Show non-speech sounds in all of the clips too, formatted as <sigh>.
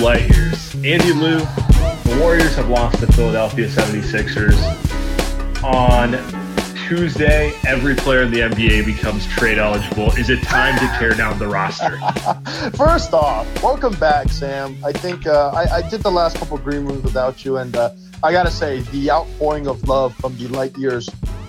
Light Years. Andy Liu, the Warriors have lost the Philadelphia 76ers. On Tuesday, every player in the NBA becomes trade eligible. Is it time to tear down the roster? <laughs> First off, welcome back, Sam. I think uh, I, I, did the last couple green rooms without you, and uh, I gotta say the outpouring of love from the Light Years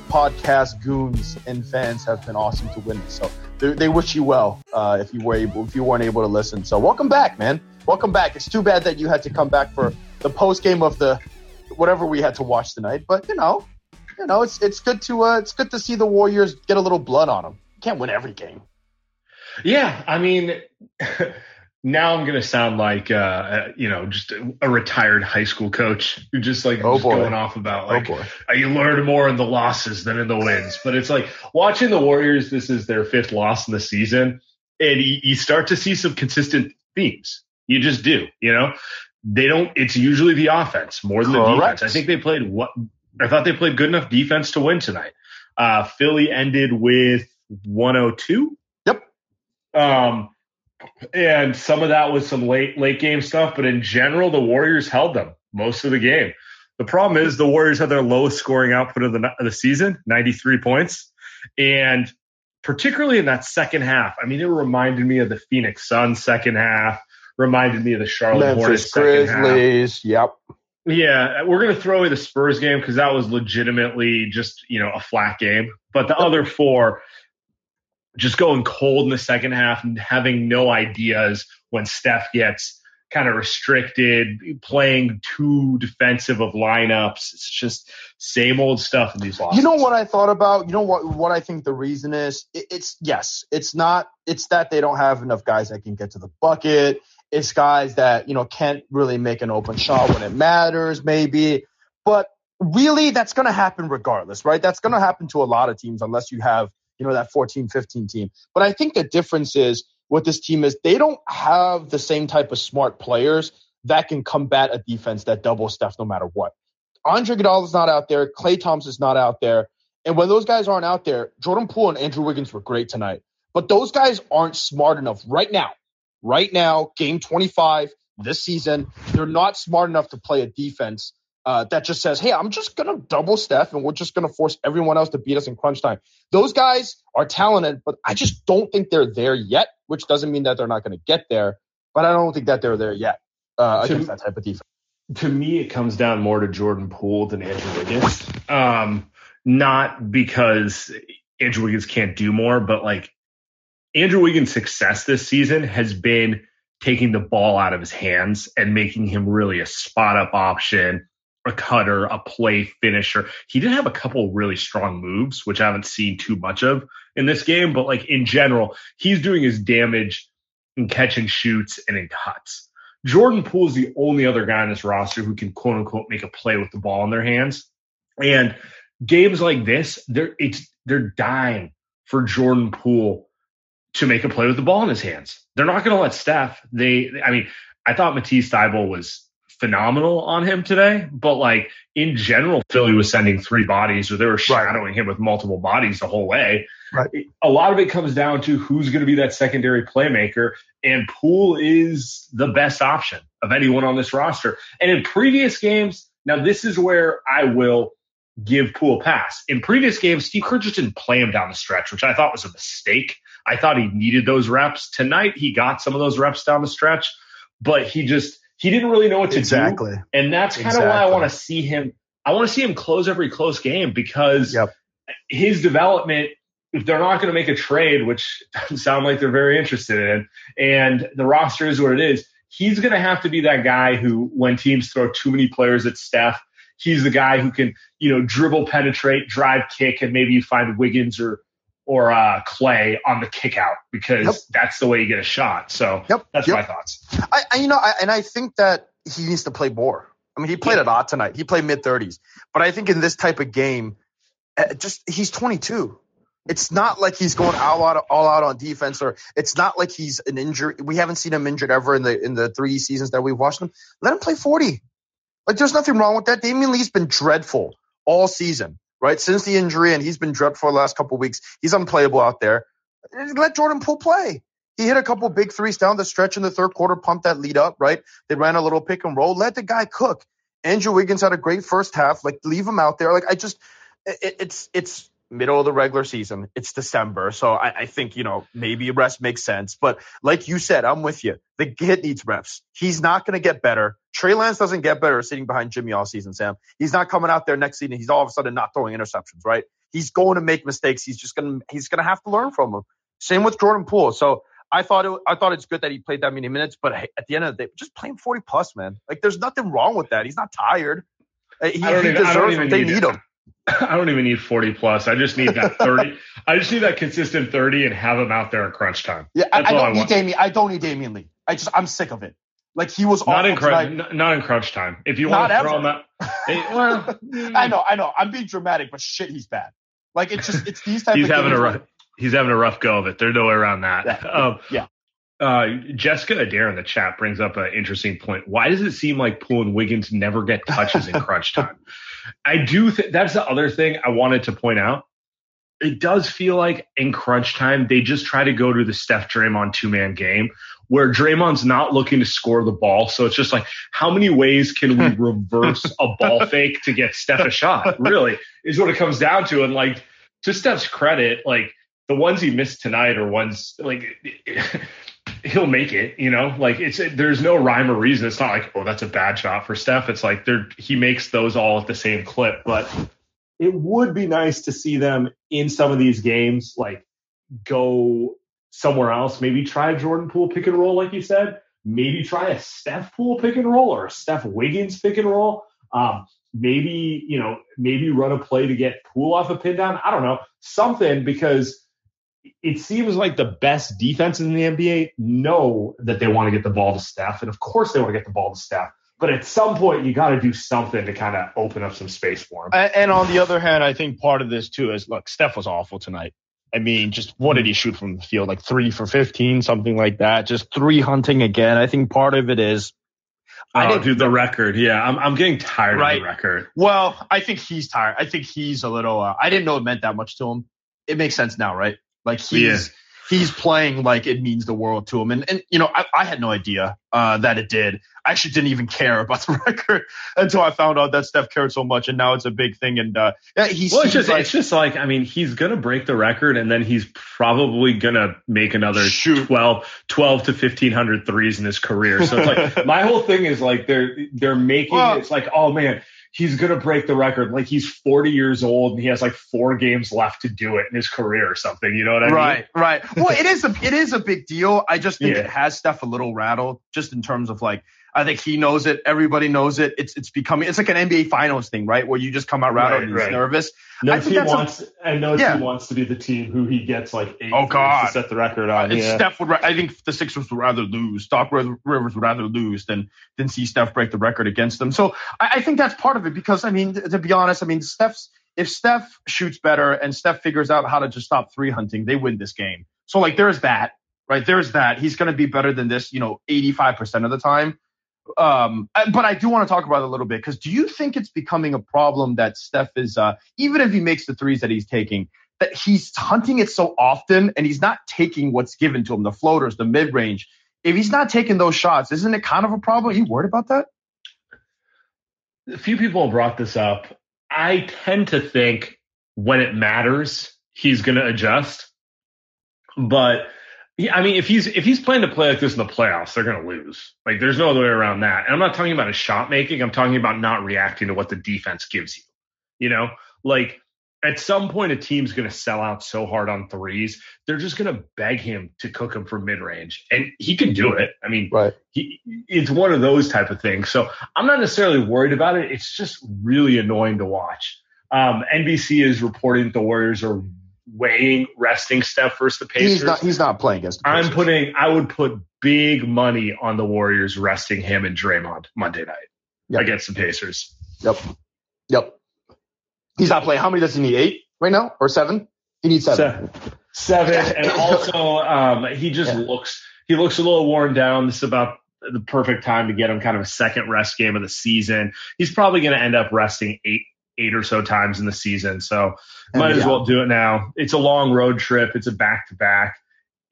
podcast goons and fans have been awesome to witness. So they, they wish you well uh, if you were able if you weren't able to listen. So welcome back, man. Welcome back. It's too bad that you had to come back for the post game of the whatever we had to watch tonight, but you know, you know, it's it's good to uh, it's good to see the Warriors get a little blood on them. You can't win every game. Yeah, I mean, <laughs> now I'm gonna sound like uh, you know just a, retired high school coach who just like oh just going off about Oh like uh, you learn more in the losses than in the wins. But it's like watching the Warriors. This is their fifth loss in the season, and you, you start to see some consistent themes. You just do, you know. They don't. It's usually the offense more than the defense. I think they played what I thought they played good enough defense to win tonight. Uh, Philly ended with 102. Yep. Um, and some of that was some late late game stuff, but in general, the Warriors held them most of the game. The problem is the Warriors had their lowest scoring output of the of the season, 93 points, and particularly in that second half. I mean, it reminded me of the Phoenix Suns second half, reminded me of the Charlotte Hornets Memphis second half. Grizzlies. Yep. Yeah, we're going to throw away the Spurs game because that was legitimately just, you know, a flat game. But the other four, just going cold in the second half and having no ideas when Steph gets kind of restricted, playing too defensive of lineups. It's just same old stuff in these losses. You know what I thought about? You know what what I think the reason is? It, it's yes, it's not. It's that they don't have enough guys that can get to the bucket. It's guys that you know can't really make an open shot when it matters, maybe. But really, that's going to happen regardless, right? That's going to happen to a lot of teams unless you have you know that 14, 15 team. But I think the difference is with this team is they don't have the same type of smart players that can combat a defense that double Steph no matter what. Andre Iguodala's not out there. Klay Thompson's not out there. And when those guys aren't out there, Jordan Poole and Andrew Wiggins were great tonight. But those guys aren't smart enough right now. Right now, game 25 this season, they're not smart enough to play a defense uh, that just says, hey, I'm just going to double Steph and we're just going to force everyone else to beat us in crunch time. Those guys are talented, but I just don't think they're there yet, which doesn't mean that they're not going to get there. But I don't think that they're there yet uh, To- against that type of defense. to me, it comes down more to Jordan Poole than Andrew Wiggins. Um, not because Andrew Wiggins can't do more, but like Andrew Wiggins' success this season has been taking the ball out of his hands and making him really a spot up option, a cutter, a play finisher. He did have a couple really strong moves, which I haven't seen too much of in this game, but like in general, he's doing his damage in catch and shoots and in cuts. Jordan Poole is the only other guy on this roster who can quote unquote make a play with the ball in their hands. And games like this, they're it's they're dying for Jordan Poole to make a play with the ball in his hands. They're not going to let Steph. They, I mean, I thought Matisse Thybulle was phenomenal on him today, but like in general, Philly was sending three bodies or they were shadowing right. him with multiple bodies the whole way. Right. A lot of it comes down to who's going to be that secondary playmaker, and Poole is the best option of anyone on this roster. And in previous games, now this is where I will give Poole a pass. In previous games, Steve Kerr just didn't play him down the stretch, which I thought was a mistake. I thought he needed those reps. Tonight, he got some of those reps down the stretch, but he just he didn't really know what to exactly. do. And that's kind of exactly. why I want to see him. I want to see him close every close game because yep. his development. If they're not going to make a trade, which <laughs> doesn't sound like they're very interested in, and the roster is what it is, he's going to have to be that guy who, when teams throw too many players at Steph, he's the guy who can, you know, dribble, penetrate, drive, kick, and maybe you find Wiggins or or uh, Klay on the kick out because yep. that's the way you get a shot. So yep. that's yep. my thoughts. I, I you know, I, and I think that he needs to play more. I mean, he played yeah. a lot tonight. He played mid 30s, but I think in this type of game, uh, just he's 22. It's not like he's going all out, all out on defense, or it's not like he's an injury. We haven't seen him injured ever in the in the three seasons that we've watched him. Let him play 40. Like, there's nothing wrong with that. Damion Lee's been dreadful all season right? Since the injury, and he's been dreadful the last couple weeks. He's unplayable out there. Let Jordan Poole play. He hit a couple big threes down the stretch in the third quarter, pumped that lead up, right? They ran a little pick and roll. Let the guy cook. Andrew Wiggins had a great first half. Like, leave him out there. Like, I just, it, it's, it's, middle of the regular season. It's December. So I, I, think, you know, maybe rest makes sense. But like you said, I'm with you. The kid needs reps. He's not going to get better. Trey Lance doesn't get better sitting behind Jimmy all season, Sam. He's not coming out there next season. He's all of a sudden not throwing interceptions, right? He's going to make mistakes. He's just going to, he's going to have to learn from them. Same with Jordan Poole. So I thought it, I thought it's good that he played that many minutes, but at the end of the day, just play him 40 plus, man. Like there's nothing wrong with that. He's not tired. He, he even, deserves it. They need him. I don't even need 40 plus. I just need that 30. <laughs> I just need that consistent 30 and have him out there at crunch time. Yeah, I, I, don't I need Damion. I don't need Damion Lee. I just I'm sick of it. Like he was not in crunch, not in crunch time. If you want to throw him out, <laughs> well, <laughs> I know, I know. I'm being dramatic, but shit, he's bad. Like it's just it's these type. he's of having a rough. He's having a rough go of it. There's no way around that. Yeah. Um, yeah. Uh, Jessica Adair in the chat brings up an interesting point. Why does it seem like Poole and Wiggins never get touches in crunch time? I do think that's the other thing I wanted to point out. It does feel like in crunch time, they just try to go to the Steph Draymond two man game where Draymond's not looking to score the ball. So it's just like, how many ways can we <laughs> reverse a ball fake to get Steph a shot? Really is what it comes down to. And like, to Steph's credit, like the ones he missed tonight are ones like he'll make it, you know, like it's, there's no rhyme or reason. It's not like, oh, that's a bad shot for Steph. It's like there, he makes those all at the same clip, but it would be nice to see them in some of these games, like go somewhere else. Maybe try Jordan Poole pick and roll, like you said. Maybe try a Steph Poole pick and roll or a Steph Wiggins pick and roll. Um, maybe, you know, maybe run a play to get Poole off a pin down. I don't know. Something because it seems like the best defenses in the NBA know that they want to get the ball to Steph. And of course they want to get the ball to Steph. But at some point, you got to do something to kind of open up some space for him. And on the other hand, I think part of this too is look, Steph was awful tonight. I mean, just what did he shoot from the field? Like three for 15, something like that. Just three hunting again. I think part of it is. I oh, dude, the record. Yeah, I'm, I'm getting tired right? of the record. Well, I think he's tired. I think he's a little. Uh, I didn't know it meant that much to him. It makes sense now, right? Like he's yeah. he's playing like it means the world to him. And and you know, I, I had no idea uh, that it did. I actually didn't even care <laughs> about the record until I found out that Steph cared so much, and now it's a big thing. And uh, yeah, he's well, it's just like, it's just like I mean, he's gonna break the record, and then he's probably gonna make another shoot. 12, 12 to 1500 threes in his career. So it's like <laughs> my whole thing is like they're they're making well, it's like oh man he's going to break the record. Like he's 40 years old and he has like four games left to do it in his career or something. You know what I right, mean? Right, right. Well, it is a it is a big deal. I just think yeah. it has Steph a little rattled, just in terms of like I think he knows it. Everybody knows it. It's it's becoming it's like an NBA Finals thing, right? Where you just come out rattled right, and right. nervous. No I team wants, a, and no yeah. team wants to be the team who he gets like eight oh god to set the record on. Uh, yeah. Steph would. I think the Sixers would rather lose. Doc Rivers would rather lose than than see Steph break the record against them. So I, I think that's part of it because I mean, to be honest, I mean, Steph's if Steph shoots better and Steph figures out how to just stop three hunting, they win this game. So like, there's that, right? There's that. He's going to be better than this, you know, 85% of the time. Um, but I do want to talk about it a little bit because do you think it's becoming a problem that Steph is, uh, even if he makes the threes that he's taking, that he's hunting it so often and he's not taking what's given to him, the floaters, the mid range. If he's not taking those shots, isn't it kind of a problem? Are you worried about that? A few people have brought this up. I tend to think when it matters, he's going to adjust. But yeah, I mean, if he's if he's playing to play like this in the playoffs, they're going to lose. Like, there's no other way around that. And I'm not talking about his shot making. I'm talking about not reacting to what the defense gives you. You know, like at some point, a team's going to sell out so hard on threes, they're just going to beg him to cook him from mid range, and he can do it. I mean, right? He, it's one of those type of things. So I'm not necessarily worried about it. It's just really annoying to watch. Um, NBC is reporting the Warriors are weighing resting Steph versus the Pacers. He's not. He's not playing against. I'm putting. I would put big money on the Warriors resting him and Draymond Monday night yep. against the Pacers. Yep. Yep. He's not playing. How many does he need? Eight right now or seven? He needs seven. Seven. seven. and <laughs> also, um, he just yeah. looks. He looks a little worn down. This is about the perfect time to get him kind of a second rest game of the season. He's probably going to end up resting eight eight or so times in the season. So might as well do it now. It's a long road trip. It's a back to back.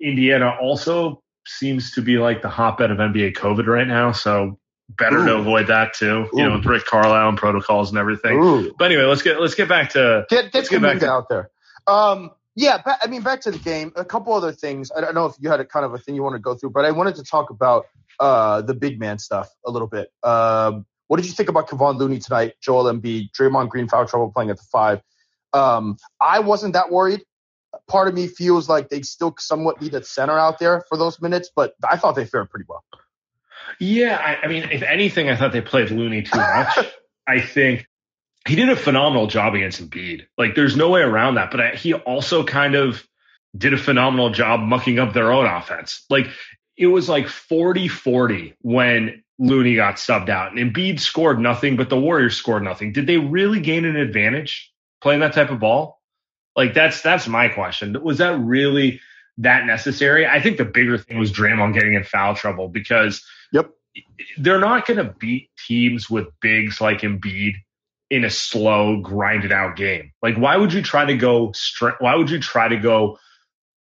Indiana also seems to be like the hotbed of NBA COVID right now. So better Ooh. to avoid that too. Ooh. You know, with Rick Carlisle and protocols and everything. Ooh. But anyway, let's get let's get back to get get, get back to, out there. Um, yeah, I mean, back to the game. A couple other things. I don't know if you had a kind of a thing you want to go through, but I wanted to talk about uh, the big man stuff a little bit. Um, what did you think about Kevon Looney tonight, Joel Embiid, Draymond Green foul trouble playing at the five? Um, I wasn't that worried. Part of me feels like they still somewhat need a center out there for those minutes, but I thought they fared pretty well. Yeah, I, I mean, if anything, I thought they played Looney too much. <laughs> I think he did a phenomenal job against Embiid. Like, there's no way around that. But I, he also kind of did a phenomenal job mucking up their own offense. Like, it was like 40 40 when Looney got subbed out. And Embiid scored nothing, but the Warriors scored nothing. Did they really gain an advantage playing that type of ball? Like that's that's my question. Was that really that necessary? I think the bigger thing was Draymond getting in foul trouble because yep. they're not going to beat teams with bigs like Embiid in a slow, grinded out game. Like why would you try to go straight? Why would you try to go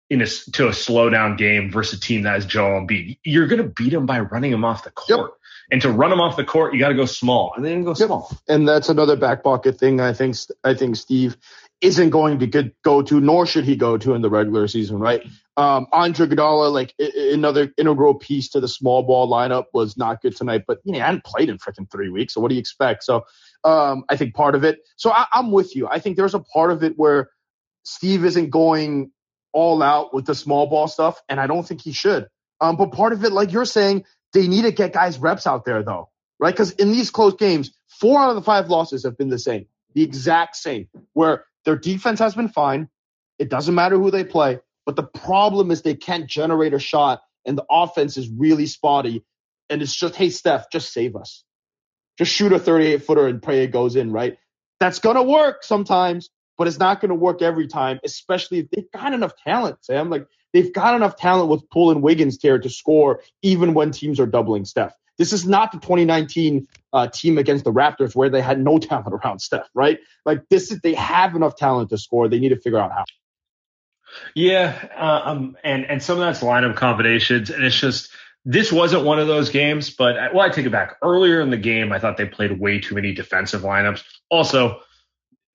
in a, to a slow down game versus a team that has Joel Embiid. You're going to beat them by running them off the court. Yep. And to run them off the court, you got to go small, and then go yep. small. And that's another back pocket thing. I think I think Steve isn't going to get, go to, nor should he go to in the regular season, right? Um, Andre Iguodala, like another integral piece to the small ball lineup, was not good tonight. But you know, I hadn't played in freaking three weeks, so what do you expect? So um, I think part of it. So I, I'm with you. I think there's a part of it where Steve isn't going all out with the small ball stuff, and I don't think he should. Um, but part of it, like you're saying, they need to get guys reps out there though, right? Because in these close games, four out of the five losses have been the same, the exact same, where their defense has been fine. It doesn't matter who they play, but the problem is they can't generate a shot, and the offense is really spotty. And it's just, hey, Steph, just save us. Just shoot a 38 footer and pray it goes in, right? That's gonna work sometimes, but it's not going to work every time, especially if they've got enough talent, Sam. Like they've got enough talent with Poole and Wiggins here to score even when teams are doubling Steph. This is not the 2019 uh, team against the Raptors where they had no <laughs> talent around Steph, right? Like this is they have enough talent to score. They need to figure out how. Yeah, uh, um, and and some of that's lineup combinations, and it's just this wasn't one of those games. But I, well, I take it back. Earlier in the game, I thought they played way too many defensive lineups. Also,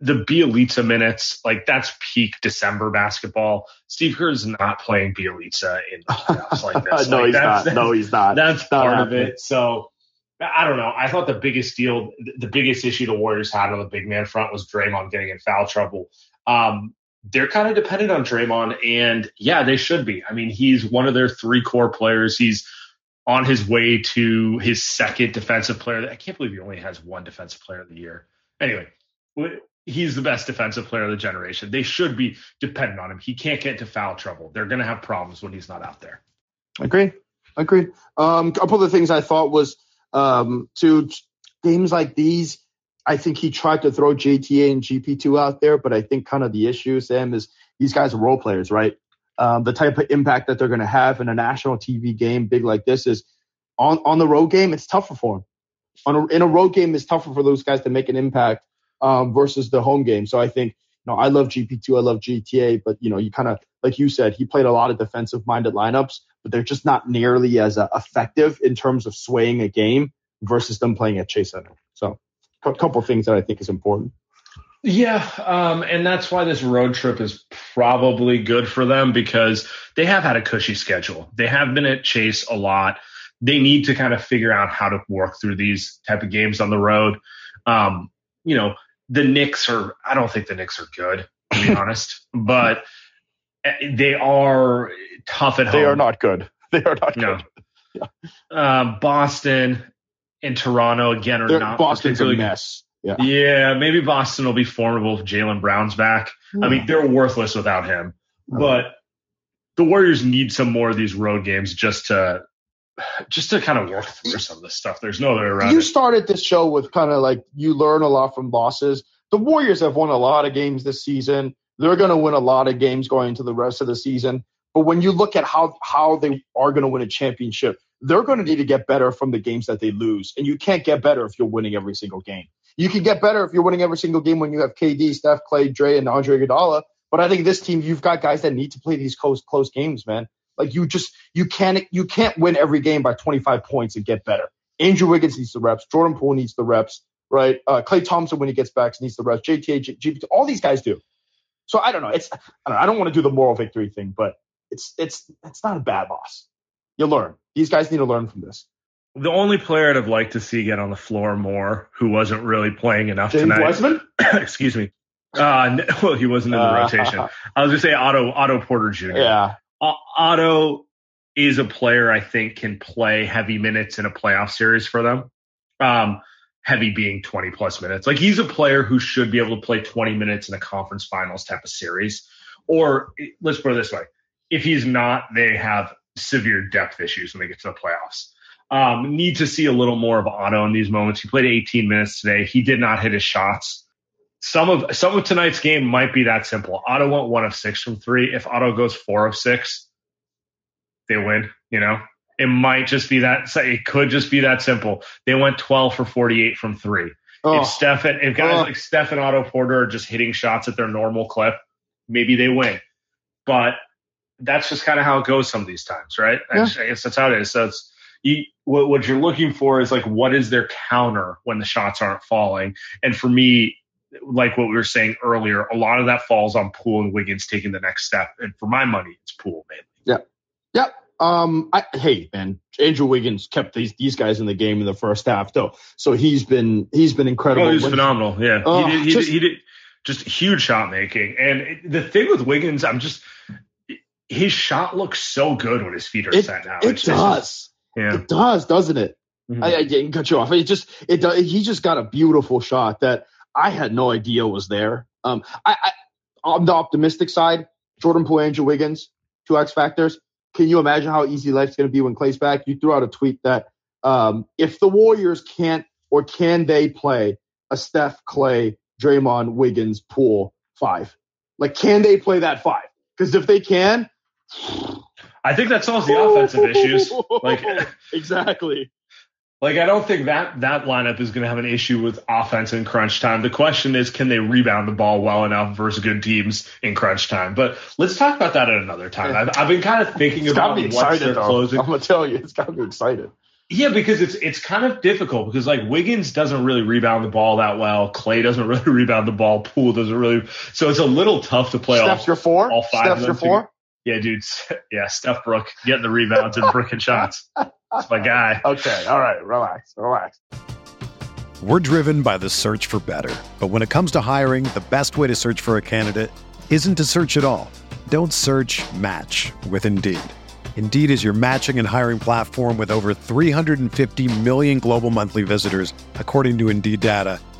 the Bjelica minutes, like that's peak December basketball. Steve Kerr is not playing Bjelica in the playoffs like <laughs> this. no, like, he's not. No, he's not. That's part of it. So I don't know. I thought the biggest deal, the biggest issue the Warriors had on the big man front was Draymond getting in foul trouble. Um, they're kind of dependent on Draymond, and yeah, they should be. I mean, he's one of their three core players. He's on his way to his second defensive player. I can't believe he only has one defensive player of the year. Anyway, he's the best defensive player of the generation. They should be dependent on him. He can't get into foul trouble. They're going to have problems when he's not out there. Agree. Agree. Um, a couple of the things I thought was um, to games like these. I think he tried to throw JTA and GP2 out there, but I think kind of the issue, Sam, is these guys are role players, right? Um, the type of impact that they're going to have in a national TV game big like this is on on the road game, it's tougher for him. On a, in a road game, it's tougher for those guys to make an impact um, versus the home game. So I think you know I love GP2, I love JTA, but you know you kind of like you said, he played a lot of defensive minded lineups, but they're just not nearly as uh, effective in terms of swaying a game versus them playing at Chase Center. So a couple things that I think is important. Yeah, um, and that's why this road trip is probably good for them because they have had a cushy schedule. They have been at Chase a lot. They need to kind of figure out how to work through these type of games on the road. Um, you know, the Knicks are. I don't think the Knicks are good, to be <laughs> honest, but eh, they are tough at home. They are not good. <laughs> They are not no. good. <laughs> Yeah. Um, Boston and Toronto again are They're, not Boston's a mess. Yeah. Yeah, maybe Boston will be formidable if Jaylen Brown's back. I mean, they're worthless without him. But the Warriors need some more of these road games just to just to kind of work through some of this stuff. There's no other way around you it. started this show with kind of like you learn a lot from losses. The Warriors have won a lot of games this season. They're going to win a lot of games going into the rest of the season. But when you look at how how they are going to win a championship, they're going to need to get better from the games that they lose. And you can't get better if you're winning every single game. You can get better if you're winning every single game when you have KD, Steph, Klay, Dre, and Andre Iguodala. But I think this team, you've got guys that need to play these close close games, man. Like you just you can't you can't win every game by 25 points and get better. Andrew Wiggins needs the reps. Jordan Poole needs the reps, right? Uh, Klay Thompson when he gets back needs the reps. JTA, GP2, all these guys do. So I don't know. It's I don't, know, I don't want to do the moral victory thing, but it's it's it's not a bad loss. You learn. These guys need to learn from this. The only player I'd have liked to see get on the floor more, who wasn't really playing enough James tonight. Wiseman. <coughs> excuse me. Uh, <laughs> well, he wasn't in the Uh, rotation. <laughs> I was gonna say Otto Otto Porter Jr. Yeah. Otto is a player I think can play heavy minutes in a playoff series for them. Um, heavy being 20 plus minutes. Like he's a player who should be able to play 20 minutes in a conference finals type of series. Or let's put it this way. If he's not, they have severe depth issues when they get to the playoffs. Um, need to see a little more of Otto in these moments. He played 18 minutes today. He did not hit his shots. Some of some of tonight's game might be that simple. Otto went one of six from three. If Otto goes four of six, they win. You know, it might just be that. It could just be that simple. They went 12 for 48 from three. Oh, If Steph and if guys Oh. like Steph and Otto Porter are just hitting shots at their normal clip, maybe they win. But that's just kind of how it goes some of these times, right? I, Yeah. just- I guess that's how it is. So it's you, what, what you're looking for is like what is their counter when the shots aren't falling? And for me, like what we were saying earlier, a lot of that falls on Poole and Wiggins taking the next step. And for my money, it's Poole mainly. Yep. Um. I, hey, man. Andrew Wiggins kept these these guys in the game in the first half, though. So he's been he's been incredible. Oh, he was When- phenomenal. Yeah, Oh, he, did, he, just- did, he did just huge shot making. And it- the thing with Wiggins, I'm just his shot looks so good when his feet are It- set now. It It's does. yeah. It does, doesn't it? Mhm. I, I didn't cut you off. It just it does. He just got a beautiful shot that I had no idea was there. Um. I, I on the optimistic side, Jordan Poole, Andrew Wiggins, two X factors. Can you imagine how easy life's going to be when Klay's back? You threw out a tweet that um, if the Warriors can't or can they play a Steph, Klay, Draymond, Wiggins, Poole five? Like, can they play that five? Because if they can, <sighs> I think that solves the offensive issues. Like, <laughs> exactly. Like I don't think that that lineup is going to have an issue with offense in crunch time. The question is, can they rebound the ball well enough versus good teams in crunch time? But let's talk about that at another time. I've, I've been kind of thinking It's about what's excited though. closing. I'm gonna tell you, it's got me excited. Yeah, because it's it's kind of difficult because like Wiggins doesn't really rebound the ball that well. Klay doesn't <laughs> really rebound the ball. Poole doesn't really. So it's a little tough to play Steph's off. your four. all five of Steph's your four. Yeah, dude. <laughs> Yeah, Steph Brook getting the rebounds and bricking shots. That's my guy. <laughs> Okay, all right, relax, relax. We're driven by the search for better. But when it comes to hiring, the best way to search for a candidate isn't to search at all. Don't search match with Indeed. Indeed is your matching and hiring platform with over 350 million global monthly visitors, according to Indeed data,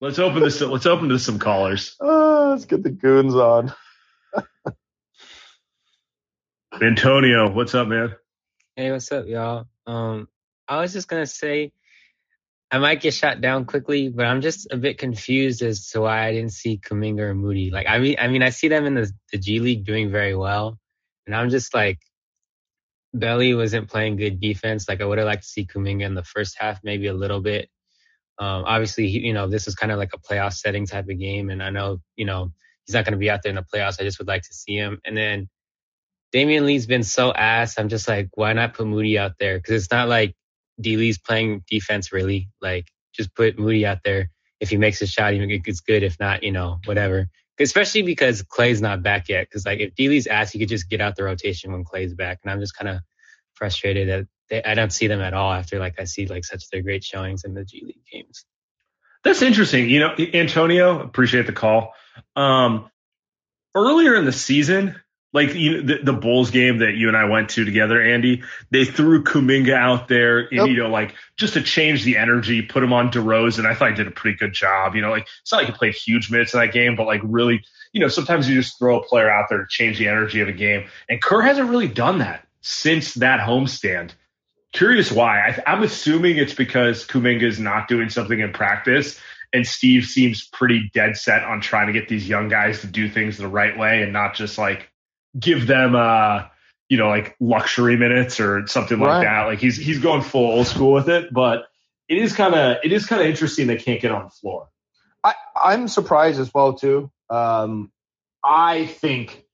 Let's open this. Let's open to some callers. Uh, let's get the goons on. <laughs> Antonio, what's up, man? Hey, what's up, y'all? Um, I was just gonna say I might get shot down quickly, but I'm just a bit confused as to why I didn't see Kuminga or Moody. Like, I mean, I mean, I see them in the, the G League doing very well, and I'm just like, Belly wasn't playing good defense. Like, I would have liked to see Kuminga in the first half, maybe a little bit. Um, obviously, you know, this is kind of like a playoff setting type of game, and I know, you know, he's not going to be out there in the playoffs. I just would like to see him. And then Damion Lee's been so ass. I'm just like, why not put Moody out there? Because it's not like D Lee's playing defense really. Like, just put Moody out there. If he makes a shot, even it's good. If not, you know, whatever. Especially because Klay's not back yet. Because like, if D Lee's ass, he could just get out the rotation when Klay's back. And I'm just kind of frustrated that they, I don't see them at all after like I see like such their great showings in the G League games. That's interesting. You know, Antonio, appreciate the call. Um, earlier in the season, like you the, the Bulls game that you and I went to together, Andy, they threw Kuminga out there, and, yep. you know, like just to change the energy, put him on DeRozan. I thought he did a pretty good job. You know, like it's not like he played huge minutes in that game, but like really, you know, sometimes you just throw a player out there to change the energy of a game. And Kerr hasn't really done that since that homestand. Curious why. I, am assuming it's because Kuminga is not doing something in practice, and Steve seems pretty dead set on trying to get these young guys to do things the right way and not just like give them uh you know like luxury minutes or something like that. Like he's he's going full old school with it, but it is kind of it is kind of interesting they can't get on the floor. I I'm surprised as well too. Um, I think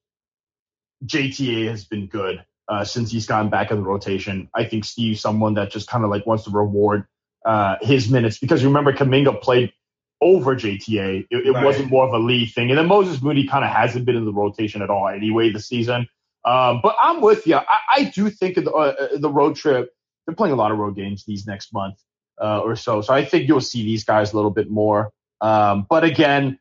JTA has been good uh, since he's gotten back in the rotation. I think Steve's someone that just kind of like wants to reward uh, his minutes because remember Kuminga played over JTA. It, it right. wasn't more of a lead thing. And then Moses Moody kind of hasn't been in the rotation at all anyway this season. Um, but I'm with you. I, I do think the, uh, the road trip, they're playing a lot of road games these next month uh, or so. So I think you'll see these guys a little bit more. Um, but again,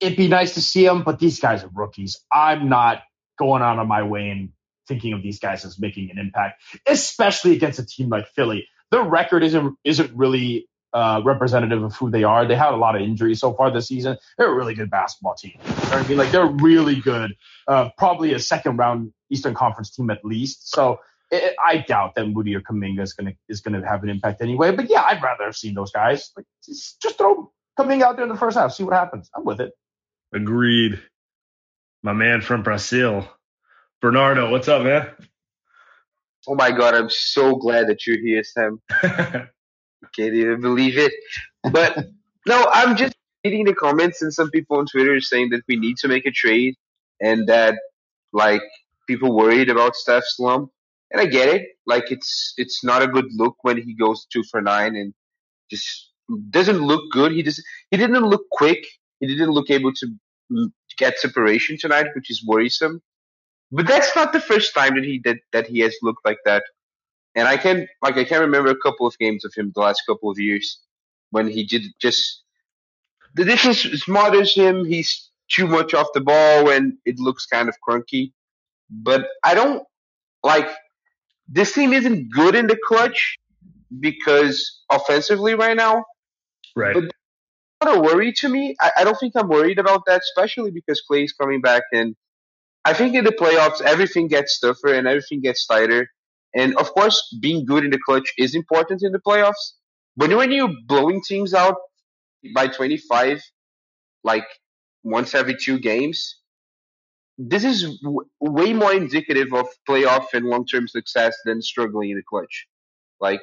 it'd be nice to see them, but these guys are rookies. I'm not going out of my way and thinking of these guys as making an impact, especially against a team like Philly. Their record isn't isn't really uh, representative of who they are. They had a lot of injuries so far this season. They're a really good basketball team. You know I mean? Like they're really good. Uh, probably a second round Eastern Conference team at least. So it, I doubt that Moody or Kuminga is gonna is gonna have an impact anyway. But yeah, I'd rather have seen those guys. Like just, just throw Kuminga out there in the first half, see what happens. I'm with it. Agreed. My man from Brazil. Bernardo, what's up, man? Oh my god, I'm so glad that you're here, Sam. <laughs> Can't even believe it. But no, I'm just reading the comments and some people on Twitter are saying that we need to make a trade and that like people worried about Steph slump. And I get it. Like it's it's not a good look when he goes two for nine and just doesn't look good. He just he didn't look quick. He didn't look able to get separation tonight, which is worrisome. But that's not the first time that he did that he has looked like that. And I can like I can remember a couple of games of him the last couple of years when he did just the difference smothers him. He's too much off the ball and it looks kind of crunky. But I don't like this team isn't good in the clutch because offensively right now. Right. But not a worry to me. I, I don't think I'm worried about that, especially because Klay's coming back and I think in the playoffs, everything gets tougher and everything gets tighter. And of course, being good in the clutch is important in the playoffs. But when you're blowing teams out by 25, like once every two games, this is w- way more indicative of playoff and long-term success than struggling in the clutch. Like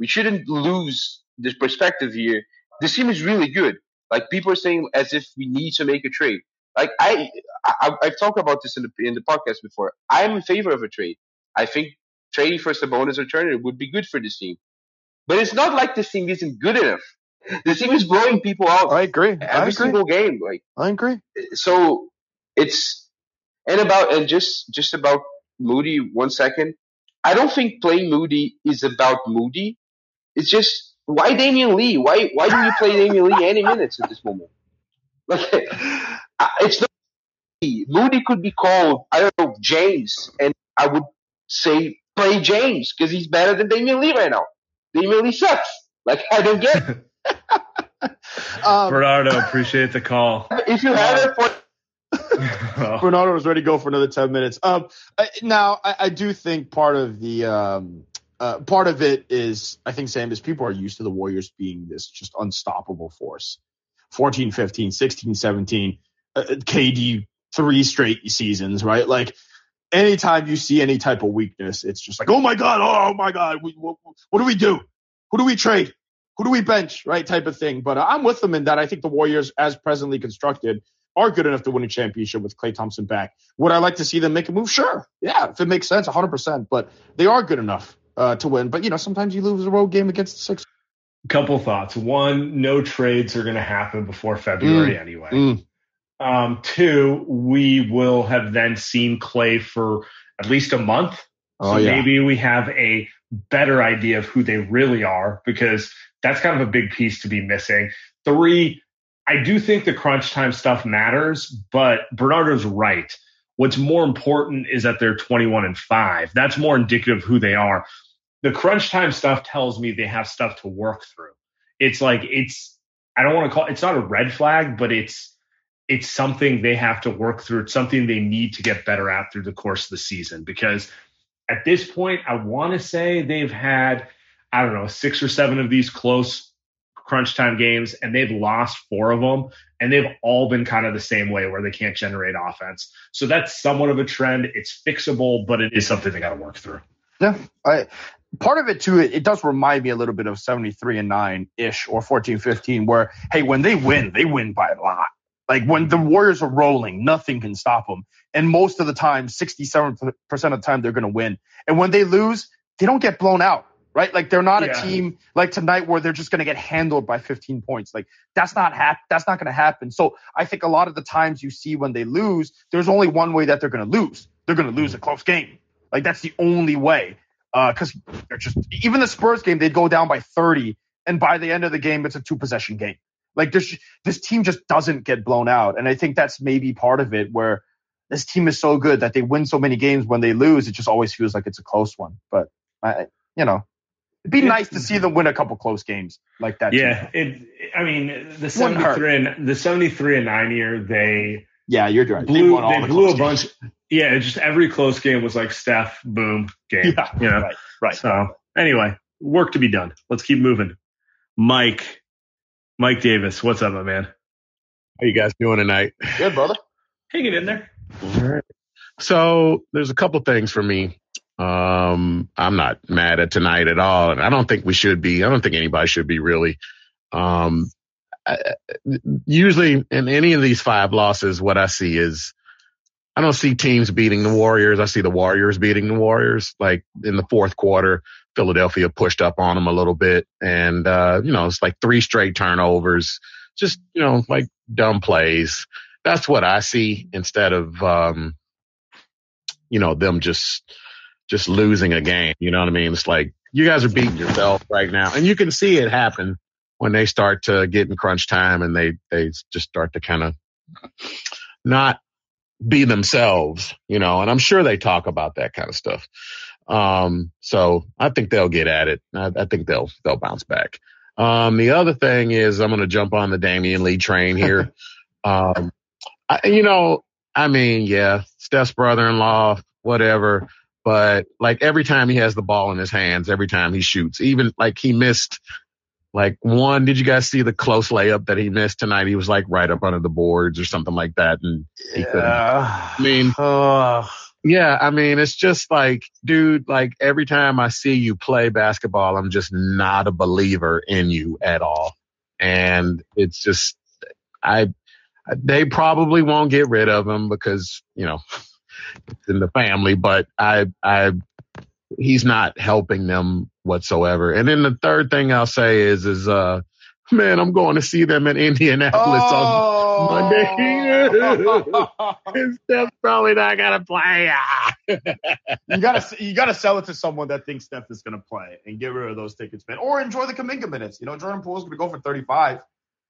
we shouldn't lose this perspective here. This team is really good. Like people are saying as if we need to make a trade. Like I, I I've talked about this in the in the podcast before. I'm in favor of a trade. I think trading for Sabonis or Turner would be good for this team. But it's not like this team isn't good enough. This team is blowing people out. I agree. Every I agree. single game. Like I agree. so it's and about and just just about Moody one second. I don't think playing Moody is about Moody. It's just why Damion Lee? Why why do you play Damion Lee any minutes at this moment? <laughs> Like Moody. Moody could be called I don't know James, and I would say play James because he's better than Damion Lee right now. Damion Lee sucks. Like I don't get. It. <laughs> Um, Bernardo, appreciate the call. If you have it for. <laughs> Bernardo was ready to go for another 10 minutes. Um, I, now, I, I do think part of the um, uh, part of it is, I think, Sam, is people are used to the Warriors being this just unstoppable force. 14, 15, 16, 17, uh, KD, three straight seasons, right? Like, anytime you see any type of weakness, it's just like, oh my God, oh my God, we, what, what do we do? Who do we trade? Who do we bench? Right? Type of thing. But I'm with them in that I think the Warriors, as presently constructed, are good enough to win a championship with Klay Thompson back. Would I like to see them make a move? Sure. Yeah, if it makes sense, 100%. But they are good enough uh, to win. But, you know, sometimes you lose a road game against the Sixers. Couple thoughts. One, no trades are going to happen before February anyway. Mm. Um, two, we will have then seen Klay for at least a month. So Oh, yeah. maybe we have a better idea of who they really are because that's kind of a big piece to be missing. Three, I do think the crunch time stuff matters, but Bernardo's right. What's more important is that they're 21 and 5. That's more indicative of who they are. The crunch time stuff tells me they have stuff to work through. It's like it's I don't want to call it's not a red flag, but it's it's something they have to work through. It's something they need to get better at through the course of the season because at this point, I want to say they've had, I don't know, six or seven of these close crunch time games, and they've lost four of them, and they've all been kind of the same way where they can't generate offense. So that's somewhat of a trend. It's fixable, but it is something they got to work through. Yeah, I part of it too. It, it does remind me a little bit of seventy three and nine ish or 14, 15, where hey, when they win, they win by a lot. Like when the Warriors are rolling, nothing can stop them. And most of the time, sixty seven percent of the time, they're going to win. And when they lose, they don't get blown out. Right, like they're not Yeah. a team like tonight where they're just going to get handled by 15 points. Like that's not hap- That's not going to happen. So I think a lot of the times you see when they lose, there's only one way that they're going to lose. They're going to lose a close game. Like that's the only way. Uh, because they're just even the Spurs game, they'd go down by 30, and by the end of the game, it's a two possession game. Like this, this team just doesn't get blown out, and I think that's maybe part of it. Where this team is so good that they win so many games. When they lose, it just always feels like it's a close one. But I, you know, it'd be nice to see them win a couple close games like that. Yeah, it. I mean, the 73 and the 73 and nine year, they yeah, you're right. blew they the blew a close bunch. games. Yeah, just every close game was like Steph, boom, game. Yeah, you know. right, right. So anyway, work to be done. Let's keep moving. Mike, Mike Davis, what's up, my man? How you guys doing tonight? Good brother. Hanging in there. All right. So there's a couple things for me. Um, I'm not mad at tonight at all, and I don't think we should be. I don't think anybody should be really. Um, I, usually in any of these five losses, what I see is I don't see teams beating the Warriors. I see the Warriors beating the Warriors. Like in the fourth quarter, Philadelphia pushed up on them a little bit, and uh, you know it's like three straight turnovers, just you know like dumb plays. That's what I see instead of um, you know them just just losing a game. You know what I mean? It's like you guys are beating yourself right now, and you can see it happen when they start to get in crunch time and they they just start to kind of not be themselves, you know. And I'm sure they talk about that kind of stuff. Um, so I think they'll get at it. I, I think they'll they'll bounce back. Um, the other thing is I'm going to jump on the Damion Lee train here. <laughs> um, I, you know, I mean, yeah, Steph's brother-in-law, whatever. But like every time he has the ball in his hands, every time he shoots, even like he missed Like one, did you guys see the close layup that he missed tonight? He was like right up under the boards or something like that, and he yeah. couldn't. I mean, uh, yeah, I mean, it's just like, dude, like every time I see you play basketball, I'm just not a believer in you at all, and it's just, I, they probably won't get rid of him because you know, it's in the family, but I, I, he's not helping them whatsoever. And then the third thing I'll say is, is, uh, man, I'm going to see them in Indianapolis oh. On Monday. and <laughs> Steph's probably not gonna play. you gotta you gotta sell it to someone that thinks Steph is gonna play and get rid of those tickets, man. Or enjoy the Kuminga minutes. You know, Jordan Poole's gonna go for 35.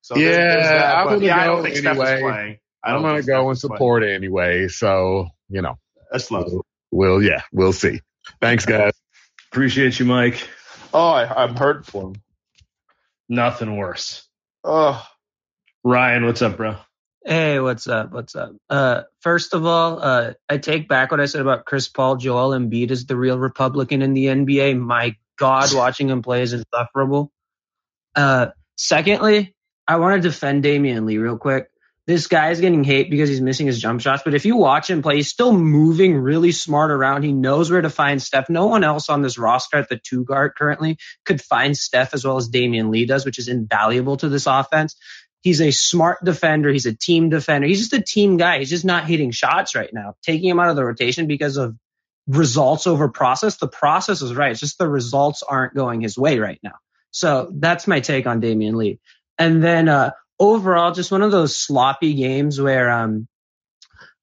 So yeah, there's, there's I'm gonna yeah, go I don't think anyway. Steph is playing. I'm gonna go and support playing. anyway. So you know, that's love. We'll, we'll yeah, we'll see. Thanks, guys. Appreciate you, Mike. Oh, I, I'm hurt for him. Nothing worse. Oh, Ryan, what's up, bro? Hey, what's up? What's up? Uh, first of all, uh, I take back what I said about Chris Paul. Joel Embiid is the real Republican in the NBA. My God, <laughs> watching him play is insufferable. Uh, secondly, I want to defend Damion Lee real quick this guy is getting hate because he's missing his jump shots. But if you watch him play, he's still moving really smart around. He knows where to find Steph. No one else on this roster at the two guard currently could find Steph as well as Damion Lee does, which is invaluable to this offense. He's a smart defender. He's a team defender. He's just a team guy. He's just not hitting shots right now. Taking him out of the rotation because of results over process. The process is right. It's just the results aren't going his way right now. So that's my take on Damion Lee. And then uh, overall just one of those sloppy games where um,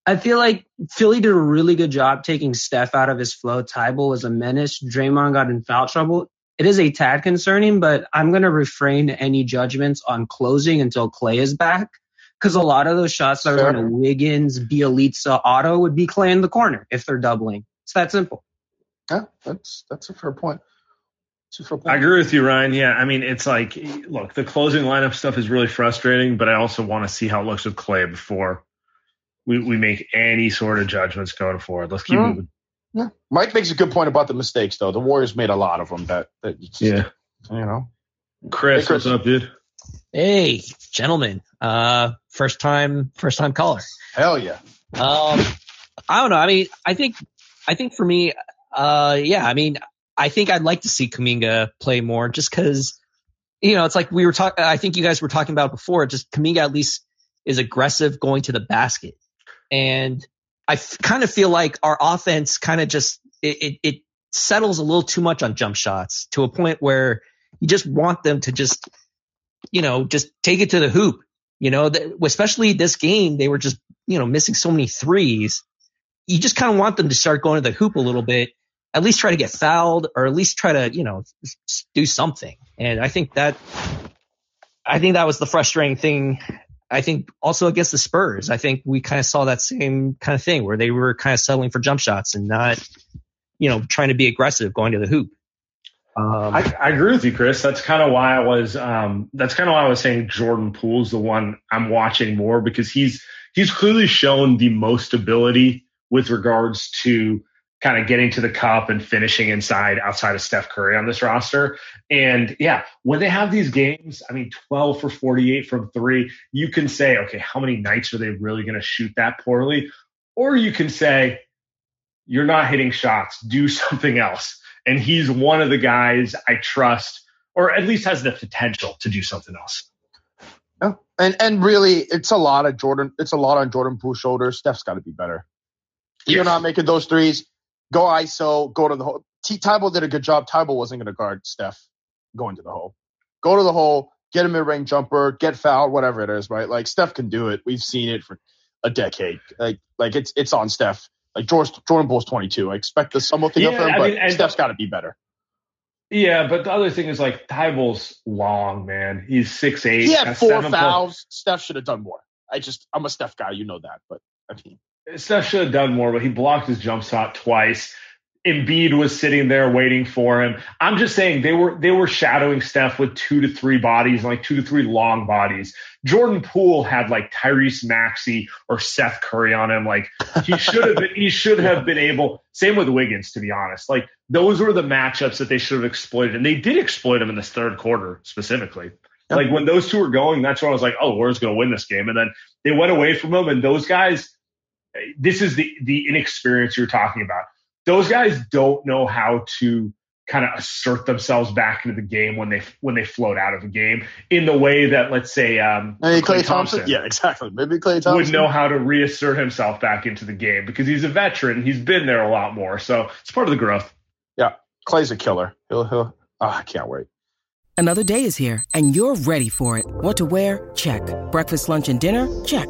I feel like Philly did a really good job taking Steph out of his flow. Thybulle was a menace. Draymond got in foul trouble. It is a tad concerning, but I'm going to refrain any judgments on closing until Klay is back. Because a lot of those shots that are going to Wiggins, Bjelica, Otto would be Klay in the corner if they're doubling. It's that simple. Yeah, that's that's a fair point. I agree with you, Ryan. Yeah, I mean, it's like, look, the closing lineup stuff is really frustrating, but I also want to see how it looks with Klay before we, we make any sort of judgments going forward. Let's keep mm-hmm. moving. Yeah. Mike makes a good point about the mistakes, though. The Warriors made a lot of them. That, that just, yeah, you know. Chris, hey, Chris, what's up, dude? Hey, gentlemen. Uh, first time, first time caller. Hell yeah. Um, I don't know. I mean, I think, I think for me, uh, yeah. I mean, I think I'd like to see Kuminga play more just because, you know, it's like we were talking, I think you guys were talking about before, just Kuminga at least is aggressive going to the basket. And I f- kind of feel like our offense kind of just, it, it, it settles a little too much on jump shots to a point where you just want them to just, you know, just take it to the hoop. You know, that, especially this game, they were just, you know, missing so many threes. You just kind of want them to start going to the hoop a little bit at least try to get fouled or at least try to, you know, do something. And I think that, I think that was the frustrating thing. I think also against the Spurs, I think we kind of saw that same kind of thing where they were kind of settling for jump shots and not, you know, trying to be aggressive going to the hoop. Um, I, I, agree with you, Chris. That's kind of why I was. Um, that's kind of why I was saying Jordan Poole's the one I'm watching more because he's he's clearly shown the most ability with regards to kind of getting to the cup and finishing inside outside of Steph Curry on this roster. And yeah, when they have these games, I mean, 12 for 48 from three, you can say, okay, how many nights are they really going to shoot that poorly? Or you can say, you're not hitting shots, do <laughs> something else. And he's one of the guys I trust, or at least has the potential to do something else. Yeah. And and really, it's a lot of Jordan. It's a lot on Jordan Poole's shoulders. Steph's got to be better. You're not making those threes go ISO, go to the hole. T- Thybulle did a good job. Thybulle wasn't going to guard Steph going to the hole. Go to the hole, get a mid range jumper, get fouled, whatever it is, right? Like Steph can do it. We've seen it for a decade. Like like it's it's on Steph. Like George, Jordan Poole's 22. I expect the somewhat thing yeah, of him, but mean, Steph's got to be better. Yeah, but the other thing is like Thybulle's long, man. He's six eight. He had four fouls. Steph should have done more. I just I'm a Steph guy, you know that, but I mean Steph should have done more, but he blocked his jump shot twice. Embiid was sitting there waiting for him. I'm just saying they were they were shadowing Steph with two to three bodies, like two to three long bodies. Jordan Poole had like Tyrese Maxey or Seth Curry on him. Like he should have <laughs> been, he should have been able. Same with Wiggins, to be honest. Like those were the matchups that they should have exploited, and they did exploit them in this third quarter specifically. Like when those two were going, that's when I was like, oh, where's going to win this game? And then they went away from them, and those guys. This is the the inexperience you're talking about those guys don't know how to kind of assert themselves back into the game when they when they float out of a game in the way that let's say um, Maybe Klay Thompson. Thompson. Yeah, exactly. Maybe Klay Thompson would know how to reassert himself back into the game because he's a veteran. He's been there a lot more, so it's part of the growth. Yeah, Klay's a killer. He'll he'll. Oh, I can't wait. Another day is here, and you're ready for it. What to wear? Check. Breakfast, lunch, and dinner? Check.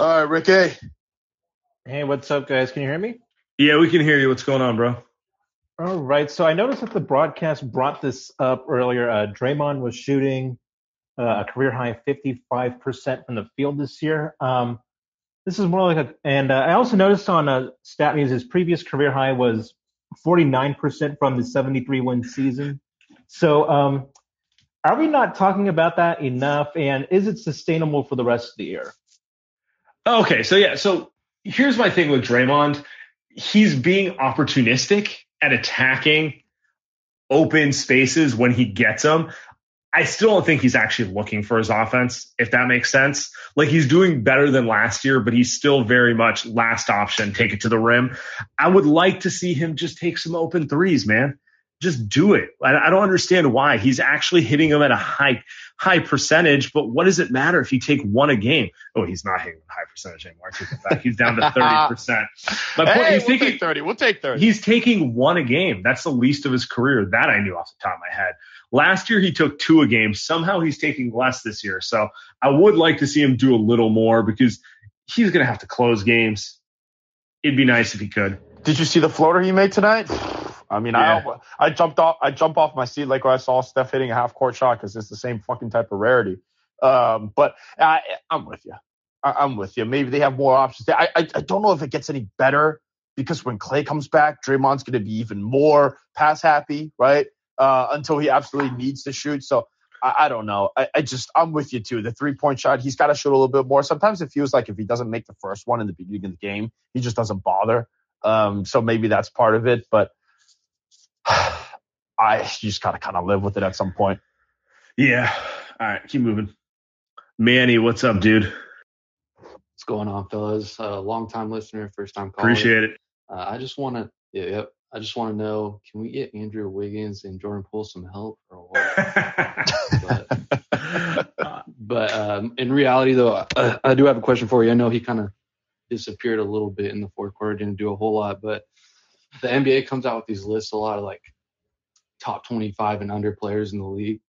All right, Ricky. Hey, what's up, guys? Can you hear me? Yeah, we can hear you. What's going on, bro? All right. So I noticed that the broadcast brought this up earlier. Uh, Draymond was shooting uh, a career high 55% from the field this year. Um, this is more like a, and uh, I also noticed on uh, StatMuse his previous career high was 49% from the 73 win season. So, um, are we not talking about that enough? And is it sustainable for the rest of the year? Okay, so yeah, so here's my thing with Draymond. He's being opportunistic at attacking open spaces when he gets them. I still don't think he's actually looking for his offense, if that makes sense. Like he's doing better than last year, but he's still very much last option, take it to the rim. I would like to see him just take some open threes, man just do it. I, I, don't understand why he's actually hitting them at a high high percentage. But what does it matter if you take one a game? Oh, he's not hitting high percentage anymore. I take it back. He's down to <laughs> thirty percent. My point, hey, he's we'll taking thirty. We'll take thirty. He's taking one a game. That's the least of his career. That I knew off the top of my head. Last year he took two a game. Somehow he's taking less this year. So I would like to see him do a little more because he's going to have to close games. It'd be nice if he could. Did you see the floater he made tonight? I mean, yeah. I I jumped off I jump off my seat like when I saw Steph hitting a half court shot because it's the same fucking type of rarity. Um, but I, I'm with you. I, am with you. Maybe they have more options. I, I I don't know if it gets any better because when Klay comes back, Draymond's going to be even more pass happy, right? Uh, until he absolutely needs to shoot. So I, I don't know. I, I, just I'm with you too. The three point shot, he's got to shoot a little bit more. Sometimes it feels like if he doesn't make the first one in the beginning of the game, he just doesn't bother. Um, so maybe that's part of it, but I just gotta kind of live with it at some point. Yeah. All right, keep moving. Manny, what's up, dude? What's going on, fellas? Uh, long time listener, first time caller. Appreciate it. Uh, I just want to, yeah, yep. I just want to know, can we get Andrew Wiggins and Jordan Poole some help or what? <laughs> but, but um, in reality, though, I, I, do have a question for you. I know he kind of disappeared a little bit in the fourth quarter, didn't do a whole lot, but the NBA comes out with these lists a lot of like top 25 and under players in the league.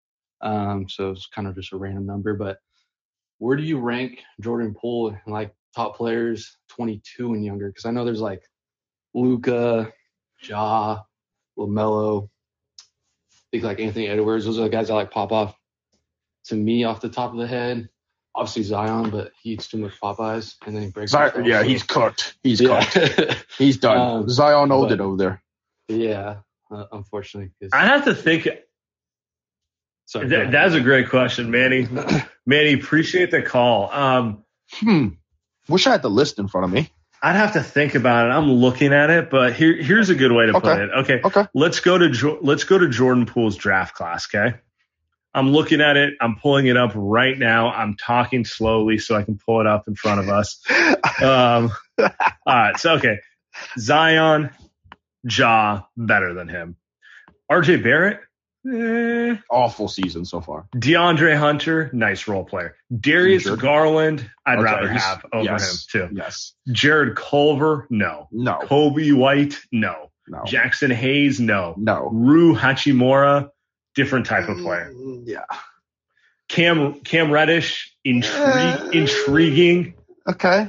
Um, so it's kind of just a random number, but where do you rank Jordan Poole and like top players 22 and younger? Because I know there's like Luka, Ja, LaMelo, I think like Anthony Edwards. Those are the guys that like pop off to me off the top of the head. Obviously Zion, but he eats too much Popeyes and then he breaks. Zion, yeah, he's cooked. He's yeah. cooked. he's <laughs> done. Um, Zion it over there. Yeah, uh, unfortunately. I have to think. Sorry, that, that's a great question, Manny. <clears throat> Manny, appreciate the call. Um, hmm. Wish I had the list in front of me. I'd have to think about it. I'm looking at it, but here, here's a good way to okay. put it. Okay. Okay. Let's go to let's go to Jordan Poole's draft class. Okay. I'm looking at it. I'm pulling it up right now. I'm talking slowly so I can pull it up in front of us. <laughs> Um, all right. So, okay. Zion, Ja, better than him. RJ Barrett, eh. Awful season so far. DeAndre Hunter, nice role player. Darius Injured. Garland, I'd Okay, rather have over yes, him too. Yes. Jarrett Culver, no. No. Coby White, no. No. Jaxson Hayes, no. No. Rui Hachimura, different type of player. Yeah. Cam Cam Reddish, intri- Uh, intriguing. Okay.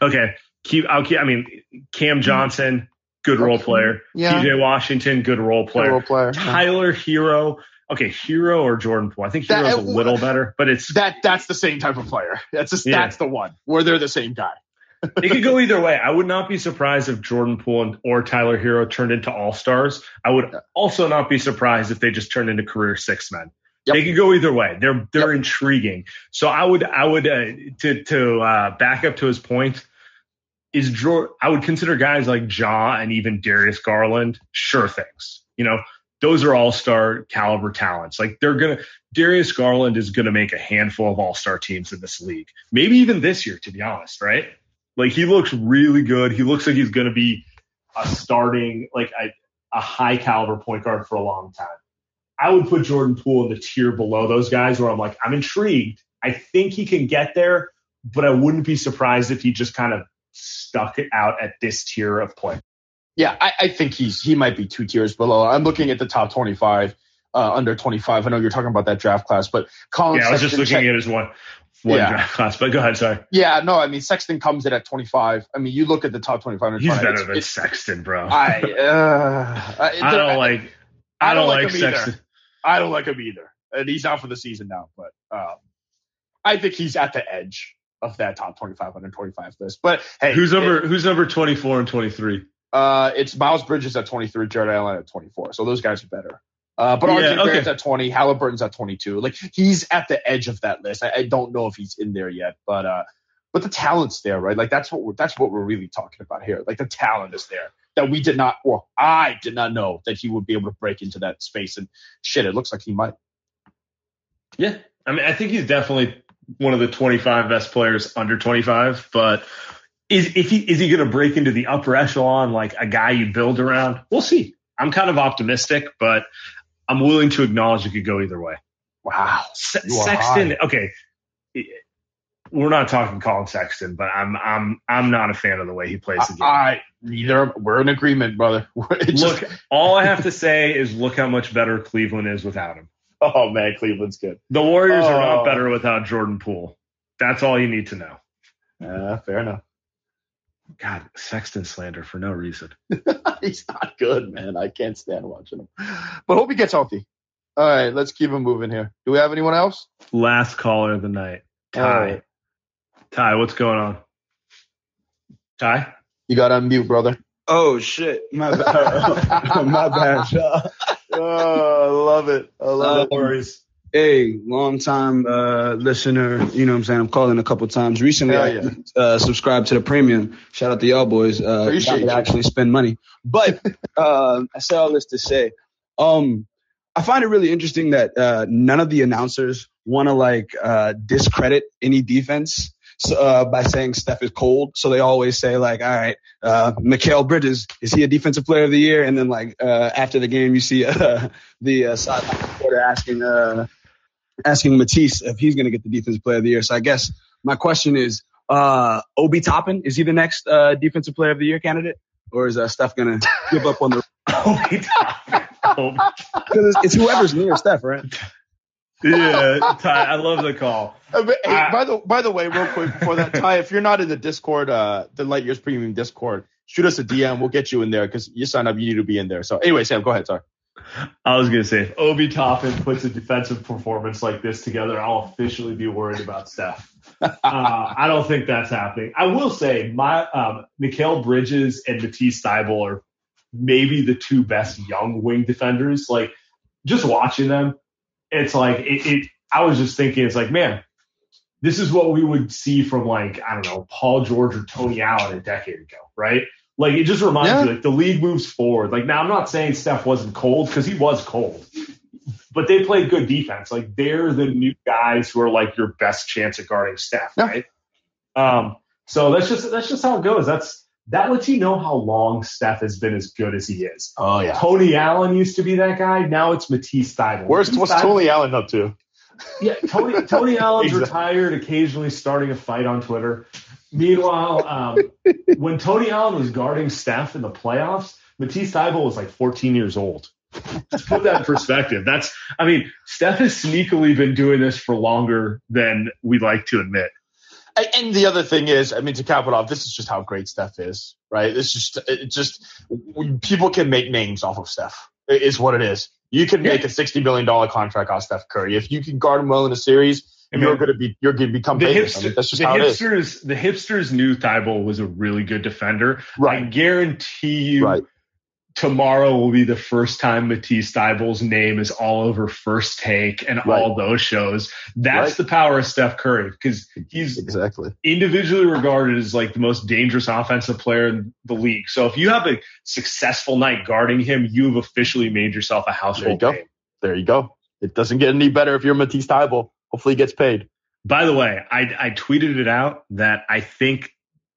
Okay, keep. I'll keep. I mean, Cam Johnson, good role player. Yeah. PJ Washington, good role player. role player. Tyler Herro. Okay, Herro or Jordan Poole. I think That- Herro's a little better, but it's That that's the same type of player. That's just, Yeah. that's the one where they're the same guy. it could go <laughs> either way. I would not be surprised if Jordan Poole or Tyler Herro turned into all stars. I would also not be surprised if they just turned into career six men. They could go either way. They're they're intriguing. So I would I would uh, to to uh, back up to his point is Jor- I would consider guys like Ja and even Darius Garland sure things. You know, those are all star caliber talents. Like they're gonna Darius Garland is gonna make a handful of all star teams in this league. Maybe even this year, to be honest, right? Like he looks really good. He looks like he's gonna be a starting like a, a high caliber point guard for a long time. I would put Jordan Poole in the tier below those guys where I'm like, I'm intrigued. I think he can get there, but I wouldn't be surprised if he just kind of stuck out at this tier of play. Yeah, I, I think he's he might be two tiers below. I'm looking at the top 25, uh, under 25. I know you're talking about that draft class, but Colin yeah, I was just looking check- at his one one Yeah. draft class, but go ahead, sorry. Yeah, no, I mean Sexton comes in at 25. I mean, you look at the top 25. and He's better it's- than it's- Sexton, bro. I, uh, <laughs> I, I don't like I don't like him either. Sexton. I don't like him either, and he's out for the season now. But um, I think he's at the edge of that top 25 under 25 list. But hey, Who's number who's number 24 and 23? Uh, it's Miles Bridges at 23, Jarrett Allen at 24. So those guys are better. Uh, but Yeah, RJ okay. Barrett's at 20, Halliburton's at 22. Like he's at the edge of that list. I, I don't know if he's in there yet, but uh, but the talent's there, right? Like that's what we're that's what we're really talking about here. Like the talent is there that we did not, or I did not know that he would be able to break into that space. And shit, it looks like he might. Yeah. I mean, I think he's definitely one of the 25 best players under 25, but is if he is he going to break into the upper echelon like a guy you build around? We'll see. I'm kind of optimistic, but I'm willing to acknowledge it could go either way. Wow. Se- Sexton, high. okay. We're not talking Collin Sexton, but I'm I'm I'm not a fan of the way he plays the game. I neither. We're in agreement, brother. <laughs> Just- look, all I have to say is look how much better Cleveland is without him. Oh man, Cleveland's good. The Warriors are Oh. not better without Jordan Poole. That's all you need to know. Yeah, fair enough. God, Sexton slander for no reason. <laughs> He's not good, man. I can't stand watching him. But hope he gets healthy. All right, let's keep him moving here. Do we have anyone else? Last caller of the night. Ty. All right. Ty, what's going on? Ty? You got to unmute, brother. Oh shit, my bad. <laughs> <laughs> my bad, y'all. Oh, I love it. I love Um, worries. Hey, long time uh, listener. You know what I'm saying? I'm calling a couple times. Recently, I yeah. uh, subscribed to the premium. Shout out to y'all boys. Uh, Appreciate you. actually spend money. But <laughs> uh, I say all this to say, um, I find it really interesting that uh, none of the announcers want to like uh, discredit any defense. So, uh, by saying Steph is cold, so they always say like, "All right, uh, Mikal Bridges is he a defensive player of the year?" And then like uh, after the game, you see uh, <laughs> the uh, sideline reporter asking uh, asking Matisse if he's going to get the defensive player of the year. So I guess my question is, uh, Obi Toppin, is he the next uh, defensive player of the year candidate, or is uh, Steph going to give up on the? <laughs> Obi Toppin. <laughs> Because it's, it's whoever's near Steph, right? Yeah, Ty, I love the call. Uh, but, hey, by the by the way, real quick before that, Ty, if you're not in the Discord, uh, the Light Years Premium Discord, shoot us a DM. We'll get you in there because you sign up. You need to be in there. So anyway, Sam, go ahead. Sorry. I was gonna say if Obi Toppin puts a defensive performance like this together, I'll officially be worried about Steph. <laughs> Uh, I don't think that's happening. I will say my um, Mikal Bridges and Matisse Thybulle are maybe the two best young wing defenders. Like just watching them, it's like it, it. I was just thinking, it's like man, this is what we would see from like I don't know Paul George or Tony Allen a decade ago, right? Like it just reminds Yeah. you like the league moves forward. Like now I'm not saying Steph wasn't cold because he was cold. but they play good defense. Like they're the new guys who are like your best chance at guarding Steph, Yeah. right? Um, so that's just that's just how it goes. That's that lets you know how long Steph has been as good as he is. Oh yeah. Tony Allen used to be that guy. Now it's Matisse Thybulle. Where's Matisse what's Tony Allen up to? <laughs> Yeah, Tony Tony <laughs> Allen's Exactly. retired, occasionally starting a fight on Twitter. Meanwhile, um, <laughs> when Tony Allen was guarding Steph in the playoffs, Matisse Thybulle was like 14 years old. Just put that in perspective. That's, I mean, Steph has sneakily been doing this for longer than we like to admit. And- the other thing is, I mean, to cap it off, this is just how great Steph is, right? It's just, it just, people can make names off of Steph. Is what it is. You can make a sixty million dollar contract off Steph Curry if you can guard him well in a series. I you're going to be, you're going to become The, famous. hipster, I mean, that's just the how it is. hipsters, the hipsters knew Thybulle was a really good defender. Right. I guarantee you, Right. Tomorrow will be the first time Matisse Thybulle's name is all over First Take and Right. all those shows. That's Right. the power of Steph Curry because he's Exactly. individually regarded as like the most dangerous offensive player in the league. So if you have a successful night guarding him, you've officially made yourself a household. There you household go. name. There you go. It doesn't get any better if you're Matisse Thybulle. Hopefully he gets paid. By the way, I, I tweeted it out that I think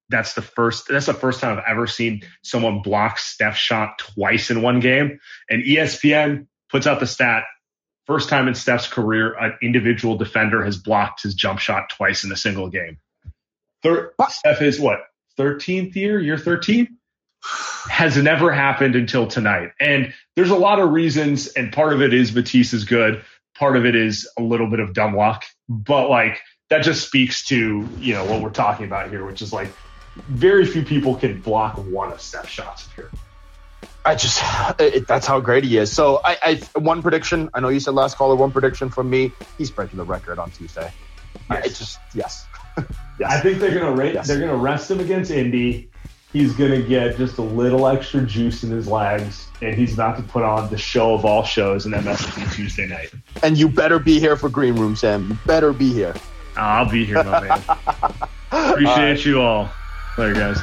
that's the first that's the first time I've ever seen someone block Steph shot twice in one game. And ESPN puts out the stat first time in Steph's career an individual defender has blocked his jump shot twice in a single game. Thir- Steph is what 13th year, year 13 has never happened until tonight. And there's a lot of reasons, and part of it is Matisse is good. Part of it is a little bit of dumb luck. But like that just speaks to, you know, what we're talking about here, which is like very few people can block one of Steph's shots here. I just, it, that's how great he is. So I, I, one prediction. I know you said last caller. One prediction from me. He's breaking the record on Tuesday. I just, <laughs> yes. I think they're gonna rate, Yes. they're gonna rest him against Indy. He's gonna get just a little extra juice in his legs, and he's about to put on the show of all shows in MSG Tuesday night. And you better be here for Green Room, Sam. You better be here. I'll be here, my man. <laughs> Appreciate you all. Later, guys.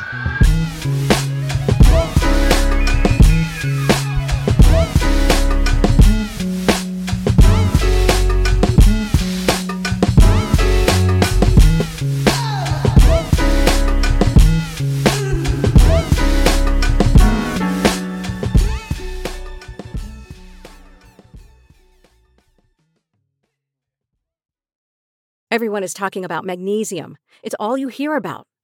Everyone is talking about magnesium. It's all you hear about.